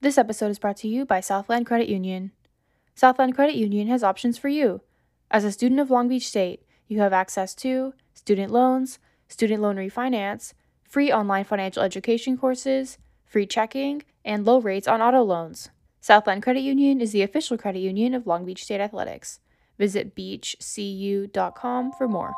This episode is brought to you by Southland Credit Union. Southland Credit Union has options for you. As a student of Long Beach State, you have access to student loans, student loan refinance, free online financial education courses, free checking, and low rates on auto loans. Southland Credit Union is the official credit union of Long Beach State Athletics. Visit beachcu.com for more.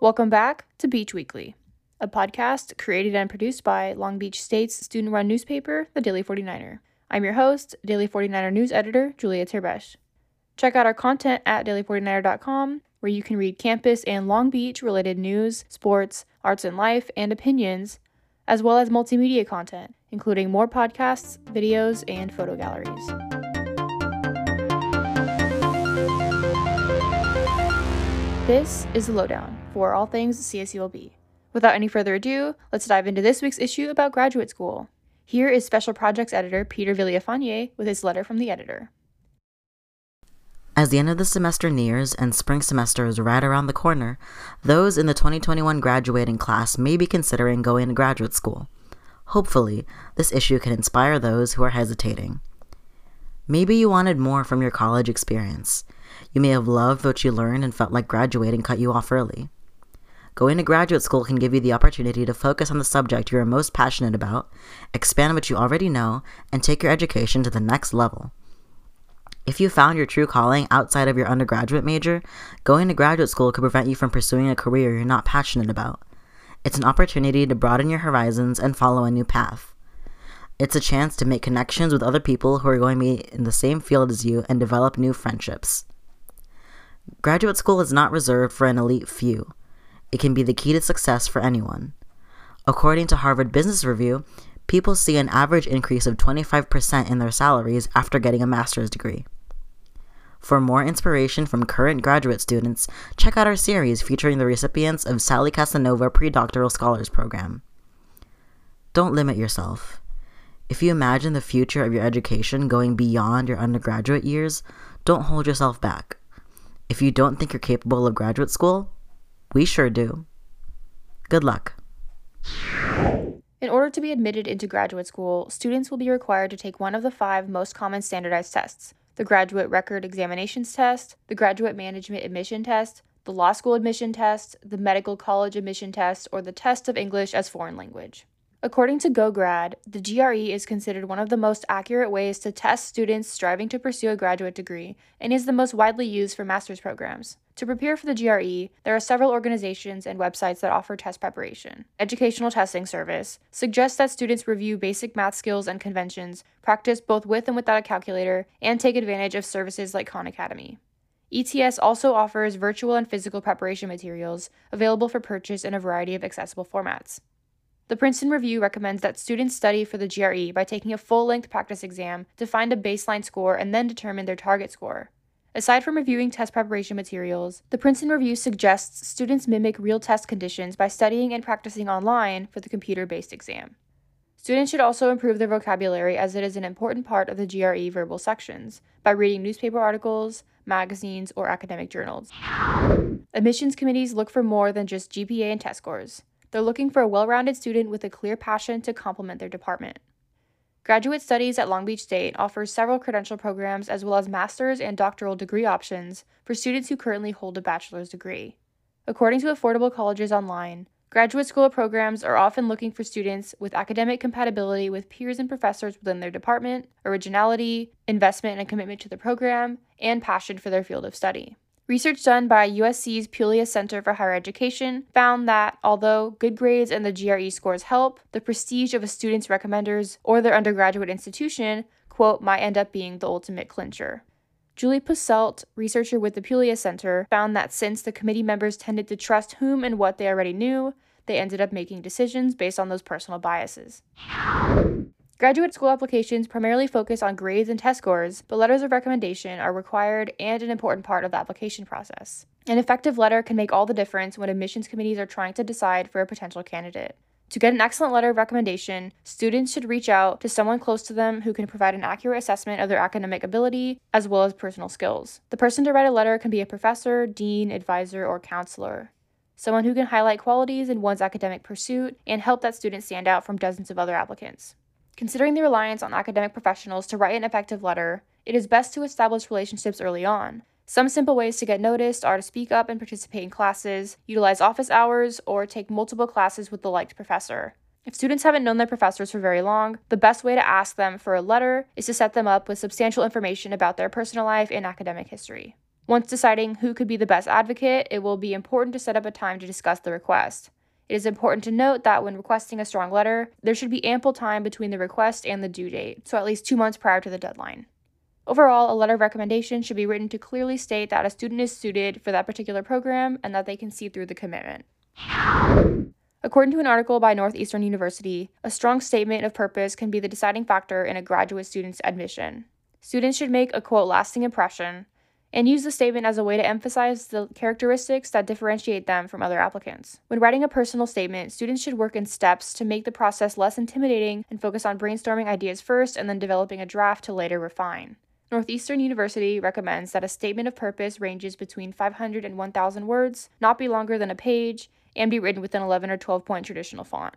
Welcome back to Beach Weekly, a podcast created and produced by Long Beach State's student run newspaper, the Daily 49er. I'm your host, Daily 49er news editor, Julia Terbesh. Check out our content at daily49er.com, where you can read campus and Long Beach related news, sports, arts and life, and opinions, as well as multimedia content, including more podcasts, videos, and photo galleries. This is the lowdown for all things CSULB. Without any further ado, let's dive into this week's issue about graduate school. Here is Special Projects Editor Peter Villafanier with his letter from the editor. As the end of the semester nears and spring semester is right around the corner, those in the 2021 graduating class may be considering going to graduate school. Hopefully, this issue can inspire those who are hesitating. Maybe you wanted more from your college experience. You may have loved what you learned and felt like graduating cut you off early. Going to graduate school can give you the opportunity to focus on the subject you are most passionate about, expand what you already know, and take your education to the next level. If you found your true calling outside of your undergraduate major, going to graduate school could prevent you from pursuing a career you're not passionate about. It's an opportunity to broaden your horizons and follow a new path. It's a chance to make connections with other people who are going to be in the same field as you and develop new friendships. Graduate school is not reserved for an elite few. It can be the key to success for anyone. According to Harvard Business Review, people see an average increase of 25% in their salaries after getting a master's degree. For more inspiration from current graduate students, check out our series featuring the recipients of Sally Casanova Predoctoral Scholars Program. Don't limit yourself. If you imagine the future of your education going beyond your undergraduate years, don't hold yourself back. If you don't think you're capable of graduate school, we sure do. Good luck. In order to be admitted into graduate school, students will be required to take one of the five most common standardized tests the Graduate Record Examinations Test, the Graduate Management Admission Test, the Law School Admission Test, the Medical College Admission Test, or the Test of English as Foreign Language. According to GoGrad, the GRE is considered one of the most accurate ways to test students striving to pursue a graduate degree and is the most widely used for master's programs. To prepare for the GRE, there are several organizations and websites that offer test preparation. Educational Testing Service suggests that students review basic math skills and conventions, practice both with and without a calculator, and take advantage of services like Khan Academy. ETS also offers virtual and physical preparation materials available for purchase in a variety of accessible formats. The Princeton Review recommends that students study for the GRE by taking a full length practice exam to find a baseline score and then determine their target score. Aside from reviewing test preparation materials, the Princeton Review suggests students mimic real test conditions by studying and practicing online for the computer based exam. Students should also improve their vocabulary as it is an important part of the GRE verbal sections by reading newspaper articles, magazines, or academic journals. Admissions committees look for more than just GPA and test scores. They're looking for a well rounded student with a clear passion to complement their department. Graduate Studies at Long Beach State offers several credential programs as well as master's and doctoral degree options for students who currently hold a bachelor's degree. According to Affordable Colleges Online, graduate school programs are often looking for students with academic compatibility with peers and professors within their department, originality, investment and commitment to the program, and passion for their field of study. Research done by USC's Pullias Center for Higher Education found that although good grades and the GRE scores help, the prestige of a student's recommenders or their undergraduate institution, quote, might end up being the ultimate clincher. Julie Posselt, researcher with the Pullias Center, found that since the committee members tended to trust whom and what they already knew, they ended up making decisions based on those personal biases. Graduate school applications primarily focus on grades and test scores, but letters of recommendation are required and an important part of the application process. An effective letter can make all the difference when admissions committees are trying to decide for a potential candidate. To get an excellent letter of recommendation, students should reach out to someone close to them who can provide an accurate assessment of their academic ability as well as personal skills. The person to write a letter can be a professor, dean, advisor, or counselor. someone who can highlight qualities in one's academic pursuit and help that student stand out from dozens of other applicants. Considering the reliance on academic professionals to write an effective letter, it is best to establish relationships early on. Some simple ways to get noticed are to speak up and participate in classes, utilize office hours, or take multiple classes with the liked professor. If students haven't known their professors for very long, the best way to ask them for a letter is to set them up with substantial information about their personal life and academic history. Once deciding who could be the best advocate, it will be important to set up a time to discuss the request. It is important to note that when requesting a strong letter, there should be ample time between the request and the due date, so at least two months prior to the deadline. Overall, a letter of recommendation should be written to clearly state that a student is suited for that particular program and that they can see through the commitment. According to an article by Northeastern University, a strong statement of purpose can be the deciding factor in a graduate student's admission. Students should make a quote lasting impression and use the statement as a way to emphasize the characteristics that differentiate them from other applicants. When writing a personal statement, students should work in steps to make the process less intimidating and focus on brainstorming ideas first and then developing a draft to later refine. Northeastern University recommends that a statement of purpose ranges between 500 and 1,000 words, not be longer than a page, and be written with an 11 or 12 point traditional font.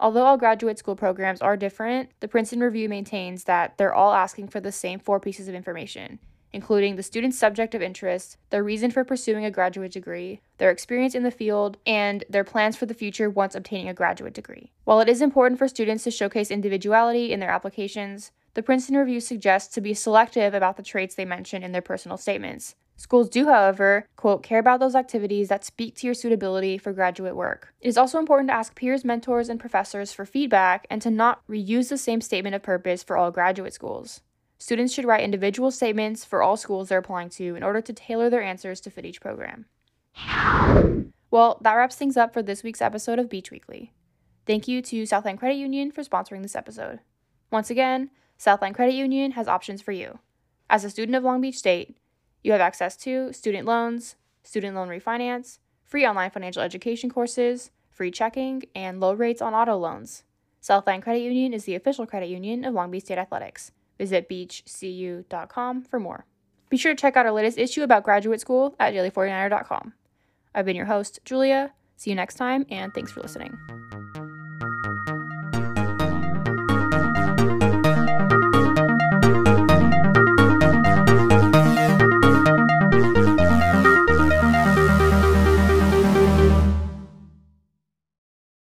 Although all graduate school programs are different, the Princeton Review maintains that they're all asking for the same four pieces of information, including the student's subject of interest, their reason for pursuing a graduate degree, their experience in the field, and their plans for the future once obtaining a graduate degree. While it is important for students to showcase individuality in their applications, the Princeton Review suggests to be selective about the traits they mention in their personal statements, Schools do, however, quote, care about those activities that speak to your suitability for graduate work. It is also important to ask peers, mentors, and professors for feedback and to not reuse the same statement of purpose for all graduate schools. Students should write individual statements for all schools they're applying to in order to tailor their answers to fit each program. Well, that wraps things up for this week's episode of Beach Weekly. Thank you to Southland Credit Union for sponsoring this episode. Once again, Southland Credit Union has options for you. As a student of Long Beach State, you have access to student loans, student loan refinance, free online financial education courses, free checking, and low rates on auto loans. Southland Credit Union is the official credit union of Long Beach State Athletics. Visit beachcu.com for more. Be sure to check out our latest issue about graduate school at daily49er.com. I've been your host, Julia. See you next time, and thanks for listening.